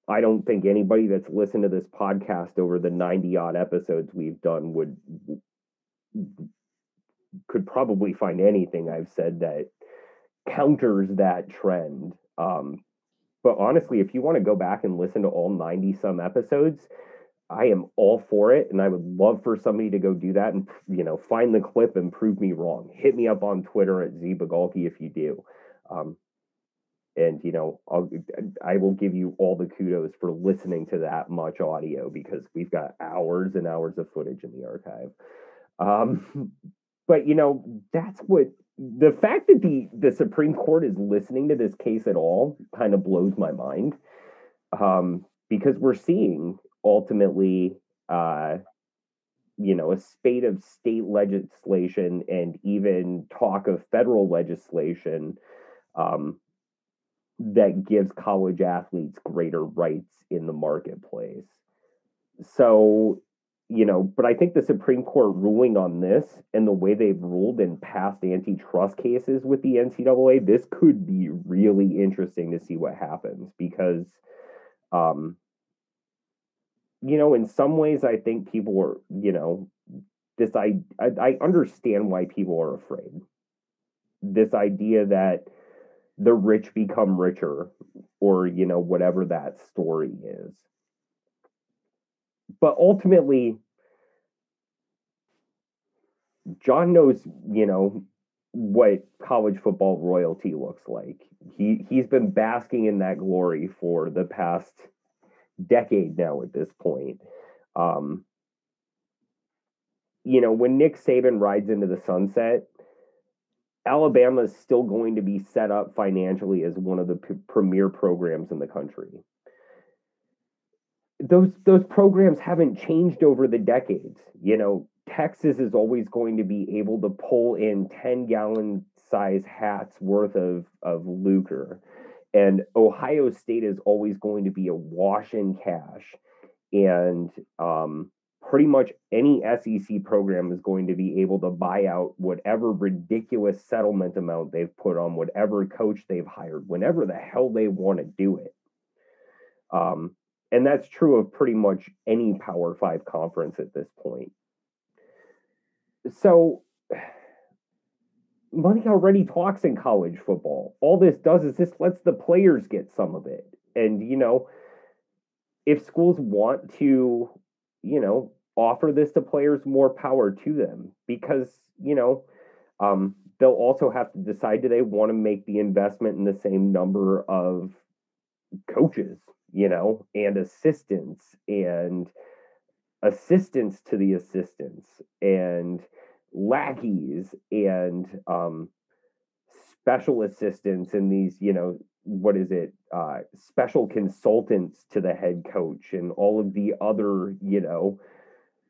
I don't think anybody that's listened to this podcast over the 90 odd episodes we've done would could probably find anything I've said that counters that trend. Um, but honestly, if you want to go back and listen to all 90 some episodes, I am all for it, and I would love for somebody to go do that and you know find the clip and prove me wrong. Hit me up on Twitter at zbigalke if you do, um, and you know I'll I will give you all the kudos for listening to that much audio because we've got hours and hours of footage in the archive. Um, but you know that's what the fact that the the Supreme Court is listening to this case at all kind of blows my mind. Um, because we're seeing ultimately uh, you know a spate of state legislation and even talk of federal legislation um, that gives college athletes greater rights in the marketplace. So you know but i think the supreme court ruling on this and the way they've ruled in past antitrust cases with the ncaa this could be really interesting to see what happens because um, you know, in some ways, I think people are, you know, this I, I I understand why people are afraid. This idea that the rich become richer, or you know, whatever that story is. But ultimately, John knows, you know, what college football royalty looks like. He he's been basking in that glory for the past decade now at this point. Um, you know, when Nick Saban rides into the sunset, Alabama is still going to be set up financially as one of the p- premier programs in the country. Those those programs haven't changed over the decades. You know, Texas is always going to be able to pull in 10 gallon size hats worth of of lucre And Ohio State is always going to be a wash in cash. And um, pretty much any SEC program is going to be able to buy out whatever ridiculous settlement amount they've put on whatever coach they've hired, whenever the hell they want to do it. Um, and that's true of pretty much any Power Five conference at this point. So, money already talks in college football. All this does is this lets the players get some of it. And, you know, if schools want to, you know, offer this to players, more power to them because, you know, um, they'll also have to decide do they want to make the investment in the same number of coaches, you know, and assistants and assistants to the assistants and lackeys and um, special assistants and these, you know, what is it, uh, special consultants to the head coach and all of the other, you know,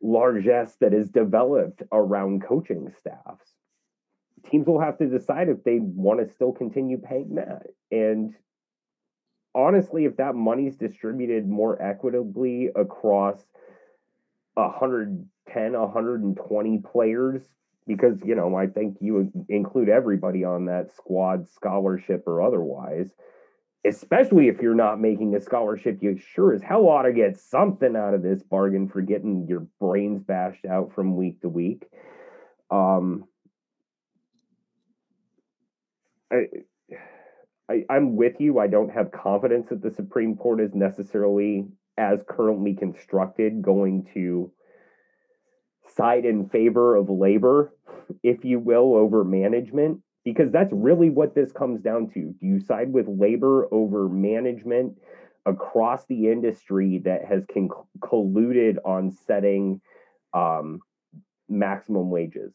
largesse that is developed around coaching staffs. Teams will have to decide if they want to still continue paying that. And honestly, if that money's distributed more equitably across 110, 120 players, because, you know, I think you include everybody on that squad, scholarship or otherwise, especially if you're not making a scholarship, you sure as hell ought to get something out of this bargain for getting your brains bashed out from week to week. Um, I, I, I'm with you. I don't have confidence that the Supreme Court is necessarily, as currently constructed, going to side in favor of labor, if you will, over management because that's really what this comes down to. Do you side with labor over management across the industry that has con- colluded on setting um, maximum wages?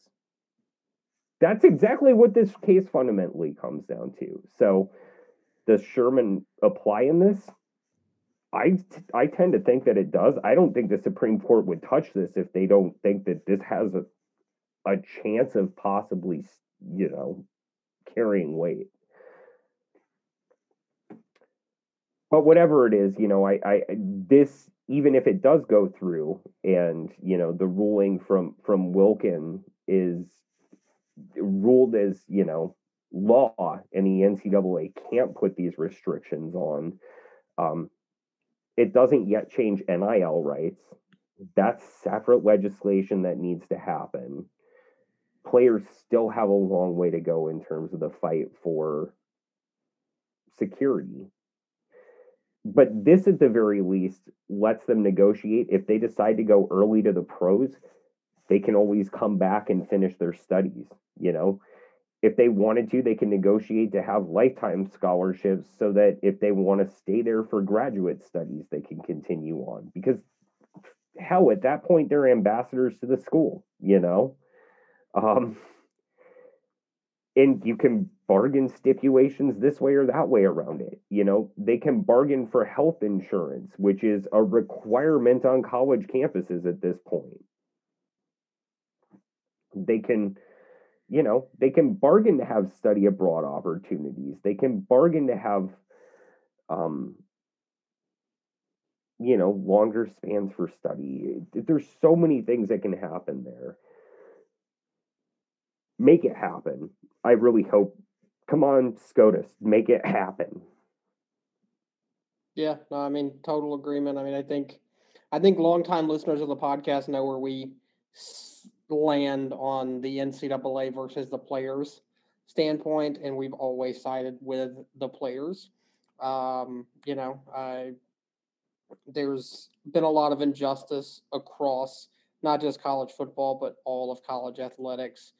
That's exactly what this case fundamentally comes down to. So, does Sherman apply in this? I, tend to think that it does. I don't think the Supreme Court would touch this if they don't think that this has a, a chance of possibly, you know, carrying weight. But whatever it is, you know, I, I this even if it does go through, and you know, the ruling from from Wilken is ruled as you know law, and the NCAA can't put these restrictions on. Um, it doesn't yet change NIL rights. That's separate legislation that needs to happen players still have a long way to go in terms of the fight for security. But this, at the very least, lets them negotiate. If they decide to go early to the pros, they can always come back and finish their studies. You know, if they wanted to, they can negotiate to have lifetime scholarships so that if they want to stay there for graduate studies, they can continue on. Because hell, at that point, they're ambassadors to the school, you know? Um, and you can bargain stipulations this way or that way around it. You know, they can bargain for health insurance, which is a requirement on college campuses at this point. They can, you know, they can bargain to have study abroad opportunities. They can bargain to have, um, you know, longer spans for study. There's so many things that can happen there make it happen. I really hope. Come on, SCOTUS, make it happen. Yeah, no, I mean, total agreement. I mean, I think, I think longtime listeners of the podcast know where we land on the NCAA versus the players standpoint, and we've always sided with the players. Um, you know, I there's been a lot of injustice across not just college football, but all of college athletics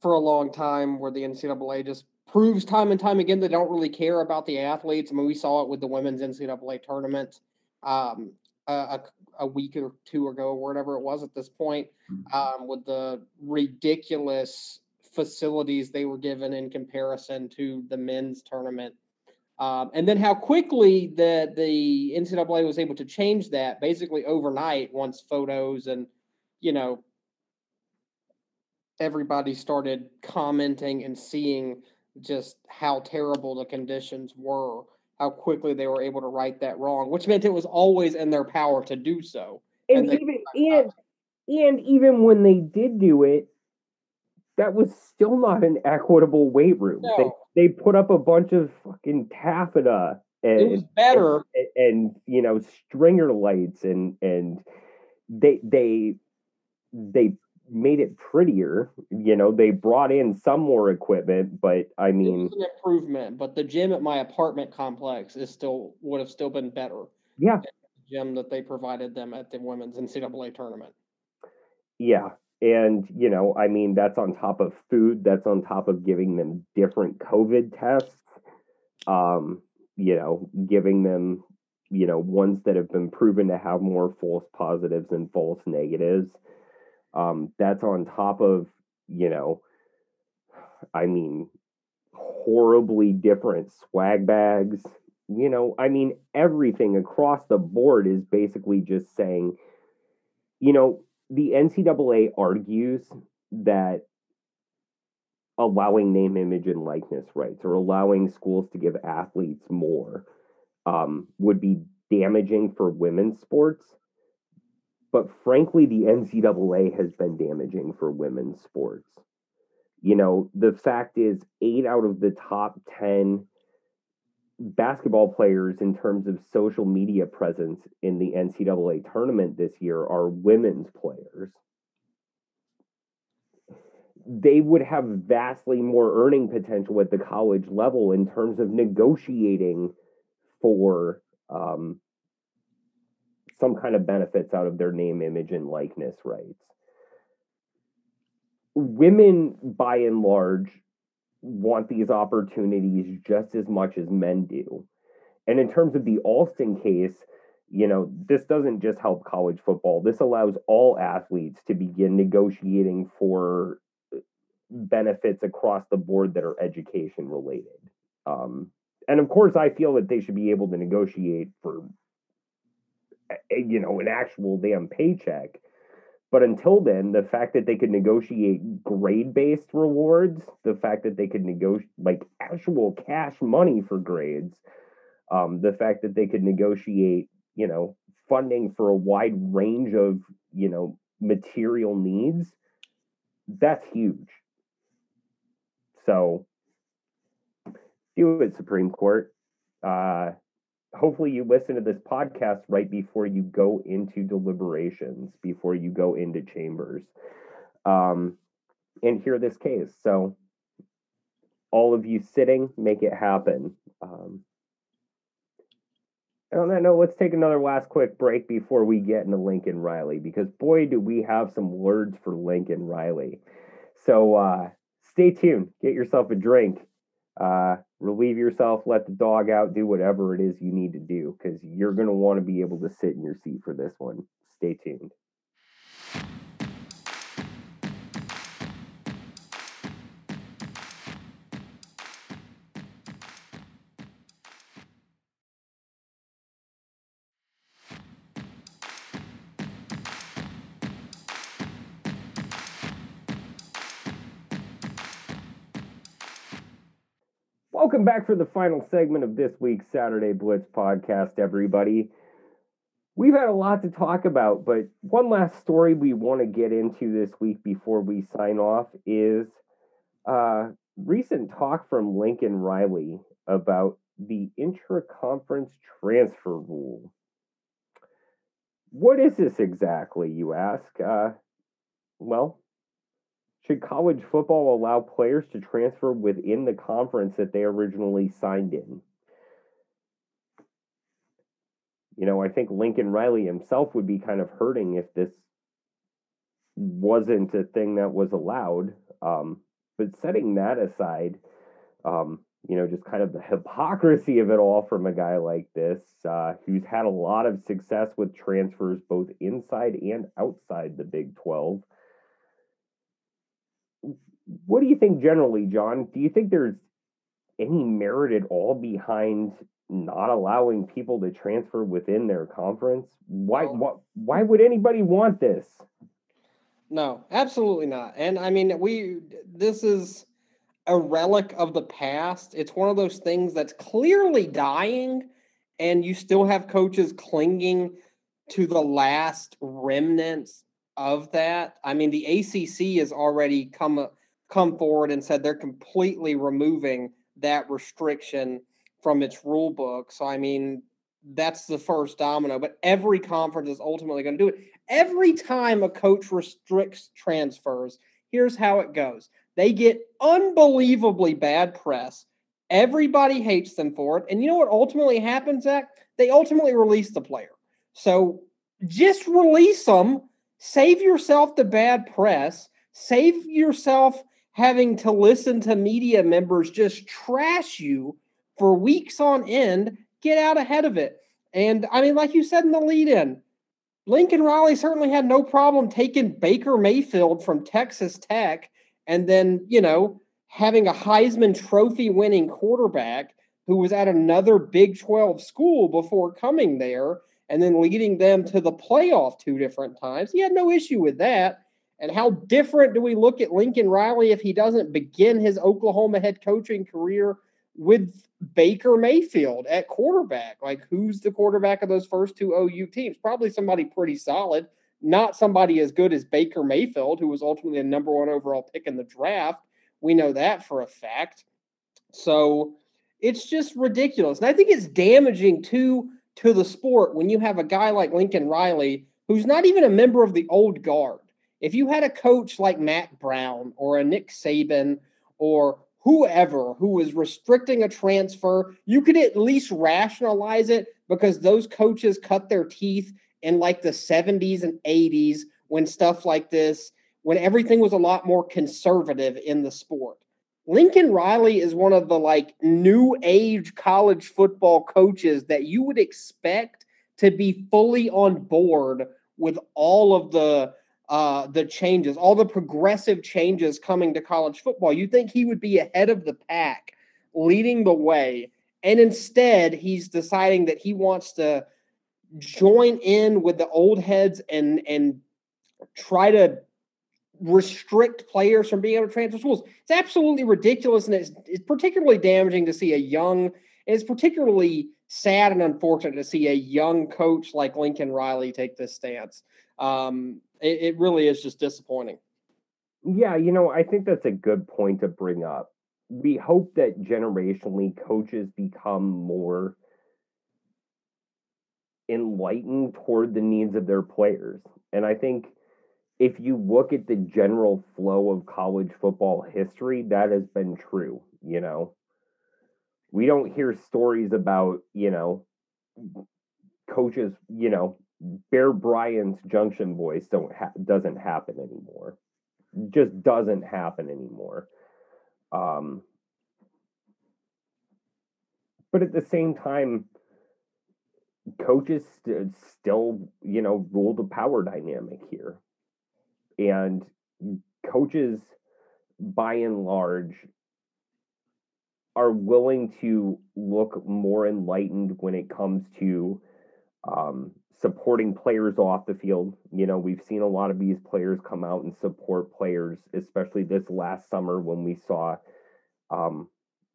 for a long time where the NCAA just proves time and time again they don't really care about the athletes. I mean, we saw it with the women's NCAA tournament um, a, a, week or two ago, or whatever it was at this point, mm-hmm. um, with the ridiculous facilities they were given in comparison to the men's tournament. Um, and then how quickly the the NCAA was able to change that basically overnight once photos and you know everybody started commenting and seeing just how terrible the conditions were how quickly they were able to right that wrong, which meant it was always in their power to do so. And, And even and and even when they did do it, that was still not an equitable weight room. They they put up a bunch of fucking taffeta and It was better. and, and you know stringer lights and and they they they made it prettier you know they brought in some more equipment but i mean improvement, but the gym at my apartment complex is still would have still been better. yeah Gym that they provided them at the women's NCAA tournament. yeah and you know i mean that's on top of food that's on top of giving them different covid tests um you know giving them you know ones that have been proven to have more false positives than false negatives um that's on top of you know i mean horribly different swag bags you know i mean everything across the board is basically just saying you know the ncaa argues that allowing name image and likeness rights or allowing schools to give athletes more um, would be damaging for women's sports but frankly the ncaa has been damaging for women's sports. You know the fact is eight out of the top 10 basketball players in terms of social media presence in the ncaa tournament this year are women's players. They would have vastly more earning potential at the college level in terms of negotiating for um, some kind of benefits out of their name, image, and likeness rights. Women, by and large, want these opportunities just as much as men do. And in terms of the Alston case, you know, this doesn't just help college football. This allows all athletes to begin negotiating for benefits across the board that are education related. Um, and of course, I feel that they should be able to negotiate for, you know, an actual damn paycheck. But until then, the fact that they could negotiate grade based rewards, the fact that they could negotiate like actual cash money for grades, um, the fact that they could negotiate, you know, funding for a wide range of, you know, material needs, that's huge. So do it, Supreme Court. Uh, hopefully, you listen to this podcast right before you go into deliberations, before you go into chambers, um, and hear this case. So, all of you sitting, make it happen. Um, on that note, let's take another last quick break before we get into Lincoln Riley, because boy, do we have some words for Lincoln Riley. So, uh, stay tuned, get yourself a drink, uh, relieve yourself, let the dog out, do whatever it is you need to do because you're going to want to be able to sit in your seat for this one. Stay tuned. Welcome back for the final segment of this week's Saturday Blitz podcast, everybody. We've had a lot to talk about, but one last story we want to get into this week before we sign off is uh, recent talk from Lincoln Riley about the intra-conference transfer rule. What is this exactly, you ask? Uh, well, should college football allow players to transfer within the conference that they originally signed in? You know, I think Lincoln Riley himself would be kind of hurting if this wasn't a thing that was allowed. Um, but setting that aside, um, you know, just kind of the hypocrisy of it all from a guy like this, uh, who's had a lot of success with transfers both inside and outside the Big 12 what do you think generally, John? Do you think there's any merit at all behind not allowing people to transfer within their conference? Why Well- why, why would anybody want this? No, absolutely not. And I mean, we this is a relic of the past. It's one of those things that's clearly dying, and you still have coaches clinging to the last remnants of that. I mean, the ACC has already come come forward and said they're completely removing that restriction from its rule book. So I mean, that's the first domino, but every conference is ultimately going to do it. Every time a coach restricts transfers, here's how it goes. They get unbelievably bad press. Everybody hates them for it. And you know what ultimately happens, Zach? They ultimately release the player. So just release them. Save yourself the bad press. Save yourself having to listen to media members just trash you for weeks on end. Get out ahead of it. And I mean, like you said in the lead in, Lincoln Riley certainly had no problem taking Baker Mayfield from Texas Tech and then, you know, having a Heisman Trophy winning quarterback who was at another Big 12 school before coming there and then leading them to the playoff two different times. He had no issue with that. And how different do we look at Lincoln Riley if he doesn't begin his Oklahoma head coaching career with Baker Mayfield at quarterback? Like, who's the quarterback of those first two OU teams? Probably somebody pretty solid not somebody as good as Baker Mayfield, who was ultimately a number one overall pick in the draft. We know that for a fact. So it's just ridiculous. And I think it's damaging to to the sport when you have a guy like Lincoln Riley who's not even a member of the old guard. If you had a coach like Mack Brown or a Nick Saban or whoever who was restricting a transfer, you could at least rationalize it because those coaches cut their teeth in like the 70s and 80s when stuff like this, when everything was a lot more conservative in the sport. Lincoln Riley is one of the like new age college football coaches that you would expect to be fully on board with all of the uh, the changes, all the progressive changes coming to college football. You think he would be ahead of the pack, leading the way, and instead he's deciding that he wants to join in with the old heads and and try to restrict players from being able to transfer schools. It's absolutely ridiculous, and it's, it's particularly damaging to see a young. It's particularly sad and unfortunate to see a young coach like Lincoln Riley take this stance. Um, it, it really is just disappointing. Yeah, you know, I think that's a good point to bring up. We hope that generationally coaches become more enlightened toward the needs of their players. And I think if you look at the general flow of college football history, that has been true, you know. We don't hear stories about, you know, coaches, you know, Bear Bryant's Junction Boys don't ha- doesn't happen anymore. Just doesn't happen anymore. Um but at the same time, coaches st- still, you know, rule the power dynamic here. And coaches, by and large, are willing to look more enlightened when it comes to um, supporting players off the field. You know, we've seen a lot of these players come out and support players, especially this last summer when we saw um,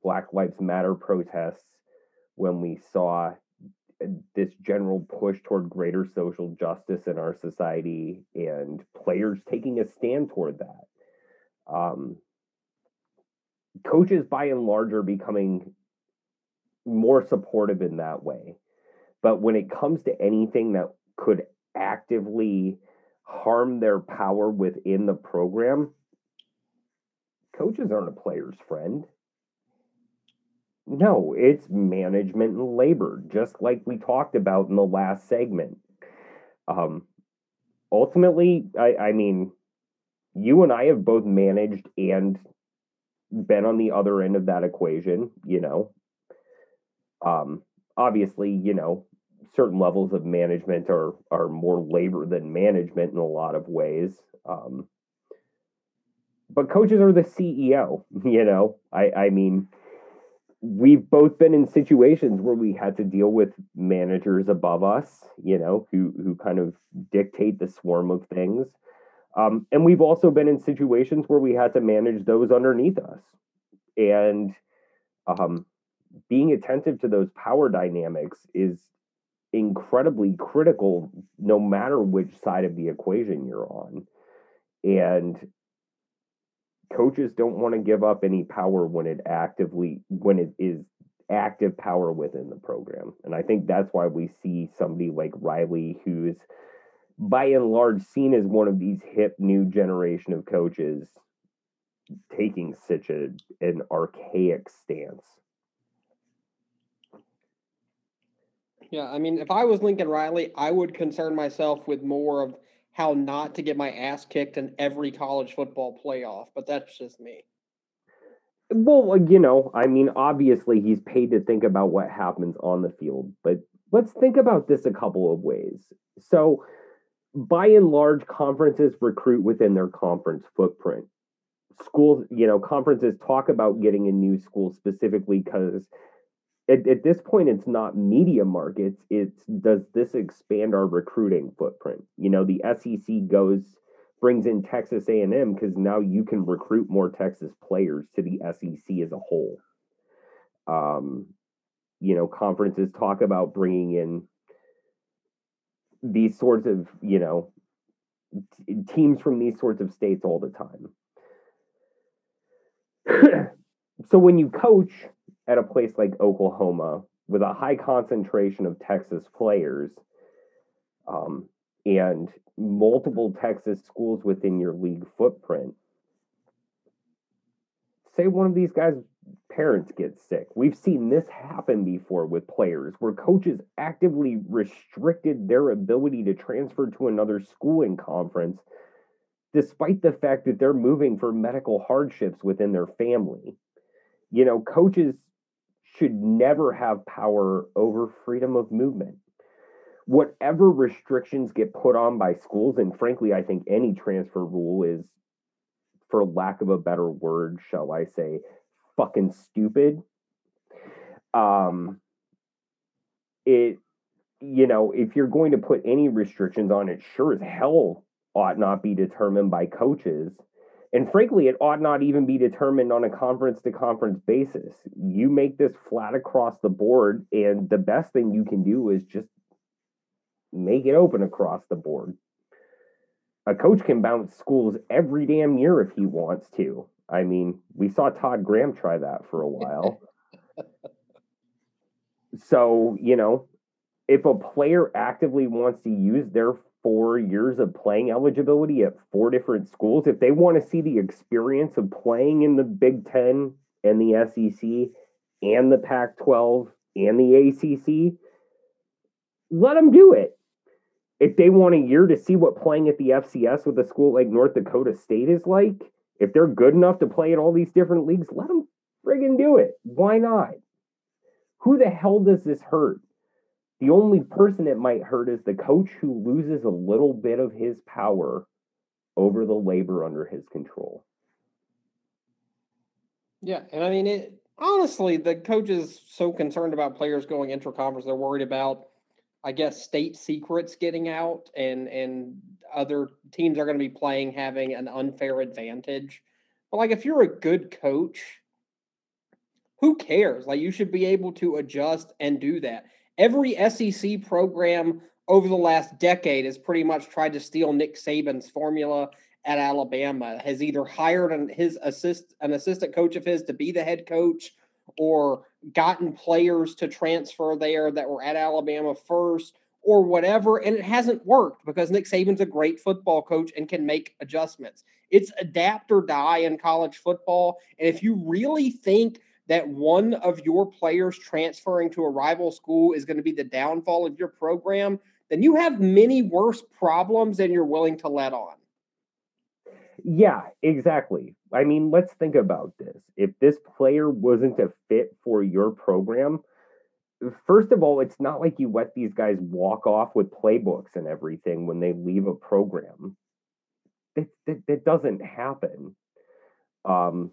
Black Lives Matter protests, when we saw this general push toward greater social justice in our society and players taking a stand toward that. Um, coaches, by and large, are becoming more supportive in that way. But when it comes to anything that could actively harm their power within the program, coaches aren't a player's friend. No, it's management and labor, just like we talked about in the last segment. Um, ultimately, I, I mean, you and I have both managed and been on the other end of that equation, you know. Um, obviously, you know, certain levels of management are are more labor than management in a lot of ways. Um, but coaches are the CEO, you know. I I mean, we've both been in situations where we had to deal with managers above us, you know, who who kind of dictate the swarm of things. Um, and we've also been in situations where we had to manage those underneath us. And um, being attentive to those power dynamics is incredibly critical no matter which side of the equation you're on. And coaches don't want to give up any power when it actively when it is active power within the program. And I think that's why we see somebody like Riley who's by and large seen as one of these hip new generation of coaches taking such a an archaic stance. Yeah, I mean, if I was Lincoln Riley, I would concern myself with more of how not to get my ass kicked in every college football playoff, but that's just me. Well, you know, I mean, obviously he's paid to think about what happens on the field, but let's think about this a couple of ways. So, by and large, conferences recruit within their conference footprint. Schools, you know, conferences talk about getting a new school specifically because at, at this point it's not media markets it's does this expand our recruiting footprint? You know the sec goes brings in texas a&m because now you can recruit more texas players to the sec as a whole. Um, you know conferences talk about bringing in these sorts of you know t- teams from these sorts of states all the time. So when you coach at a place like Oklahoma with a high concentration of Texas players um, and multiple Texas schools within your league footprint, say one of these guys' parents gets sick. We've seen this happen before with players where coaches actively restricted their ability to transfer to another schooling conference despite the fact that they're moving for medical hardships within their family. You know, coaches should never have power over freedom of movement. Whatever restrictions get put on by schools, and frankly, I think any transfer rule is, for lack of a better word, shall I say, fucking stupid. Um, it, you know, if you're going to put any restrictions on it, sure as hell ought not be determined by coaches and frankly, it ought not even be determined on a conference to conference basis. You make this flat across the board, and the best thing you can do is just make it open across the board. A coach can bounce schools every damn year if he wants to. I mean, we saw Todd Graham try that for a while. so, you know, if a player actively wants to use their four years of playing eligibility at four different schools, if they want to see the experience of playing in the Big Ten and the SEC and the Pac 12 and the ACC, let them do it. If they want a year to see what playing at the FCS with a school like North Dakota State is like, if they're good enough to play in all these different leagues, let them friggin' do it. Why not? Who the hell does this hurt? The only person it might hurt is the coach who loses a little bit of his power over the labor under his control. Yeah, and I mean it honestly, the coach is so concerned about players going intra-conference, they're worried about I guess state secrets getting out and and other teams are going to be playing having an unfair advantage. But like if you're a good coach, who cares? Like you should be able to adjust and do that every SEC program over the last decade has pretty much tried to steal Nick Saban's formula at Alabama. Has either hired an, his assist an assistant coach of his to be the head coach, or gotten players to transfer there that were at Alabama first, or whatever. And it hasn't worked because Nick Saban's a great football coach and can make adjustments. It's adapt or die in college football. And if you really think that one of your players transferring to a rival school is going to be the downfall of your program, then you have many worse problems than you're willing to let on. Yeah, exactly. I mean, let's think about this. If this player wasn't a fit for your program, first of all, it's not like you let these guys walk off with playbooks and everything when they leave a program. That, that, that doesn't happen. Um,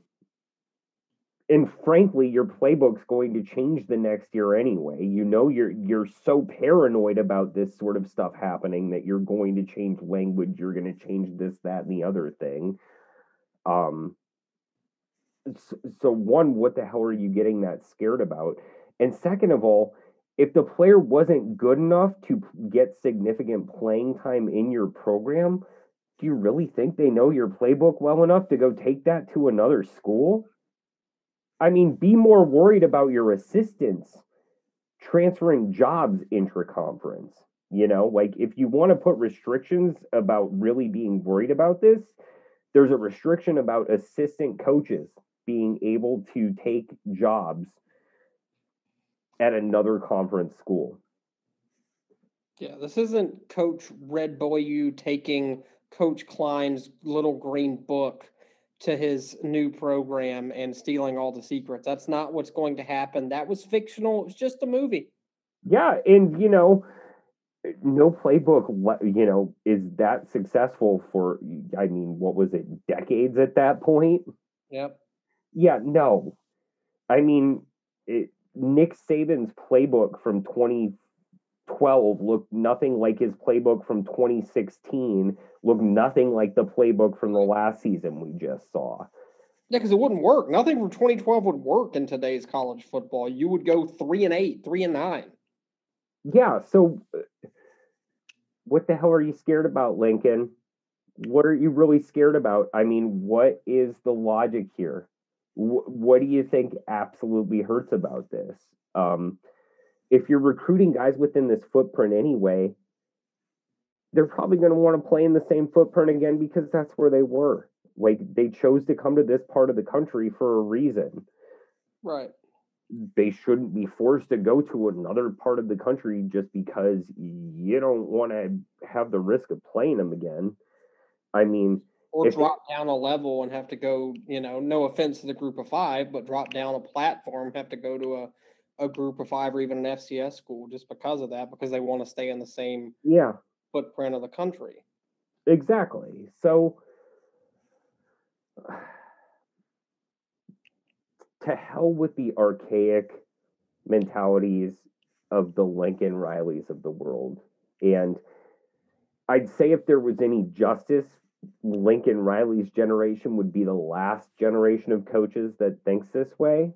and frankly your playbook's going to change the next year anyway you know you're you're so paranoid about this sort of stuff happening that you're going to change language you're going to change this that and the other thing um so one, what the hell are you getting that scared about? And second of all, if the player wasn't good enough to get significant playing time in your program, do you really think they know your playbook well enough to go take that to another school? I mean, be more worried about your assistants transferring jobs intra-conference. You know, like if you want to put restrictions about really being worried about this, there's a restriction about assistant coaches being able to take jobs at another conference school. Yeah, this isn't Coach Red Beaulieu taking Coach Klein's little green book to his new program and stealing all the secrets. That's not what's going to happen. That was fictional. It was just a movie. Yeah, and you know, no playbook, you know, is that successful for. I mean, what was it? Decades at that point. Yep. Yeah. No. I mean, it, Nick Saban's playbook from 2012 looked nothing like his playbook from 2016. Looked nothing like the playbook from the last season we just saw. Yeah, because it wouldn't work. Nothing from 2012 would work in today's college football. You would go three and eight, three and nine. Yeah. So, uh, what the hell are you scared about, Lincoln? What are you really scared about? I mean, what is the logic here? what do you think absolutely hurts about this? Um, if you're recruiting guys within this footprint anyway, they're probably going to want to play in the same footprint again because that's where they were. Like they chose to come to this part of the country for a reason. Right. They shouldn't be forced to go to another part of the country just because you don't want to have the risk of playing them again. I mean, or drop down a level and have to go, you know, no offense to the group of five, but drop down a platform, have to go to a, a group of five or even an FCS school just because of that, because they want to stay in the same yeah footprint of the country. Exactly. So to hell with the archaic mentalities of the Lincoln Rileys of the world. And I'd say if there was any justice Lincoln Riley's generation would be the last generation of coaches that thinks this way.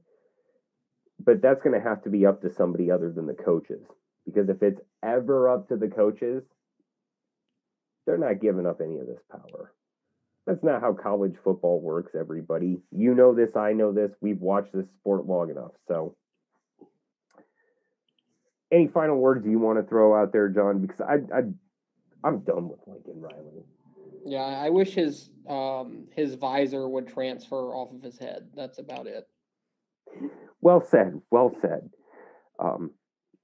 But that's going to have to be up to somebody other than the coaches. Because if it's ever up to the coaches, they're not giving up any of this power. That's not how college football works, everybody. You know this, I know this. We've watched this sport long enough. So, any final words you want to throw out there, John? Because I, I I'm done with Lincoln Riley. Yeah, I wish his um his visor would transfer off of his head. That's about it. Well said. Well said. Um,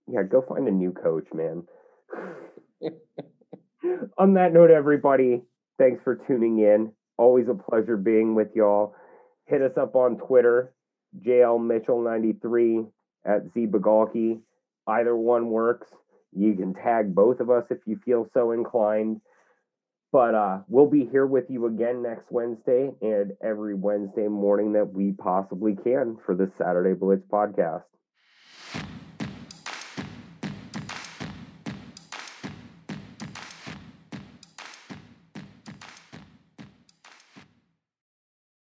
yeah, go find a new coach, man. On that note, everybody, thanks for tuning in. Always a pleasure being with y'all. Hit us up on Twitter, JL Mitchell93 at zbigalke. Either one works. You can tag both of us if you feel so inclined. But uh, we'll be here with you again next Wednesday and every Wednesday morning that we possibly can for the Saturday Blitz podcast.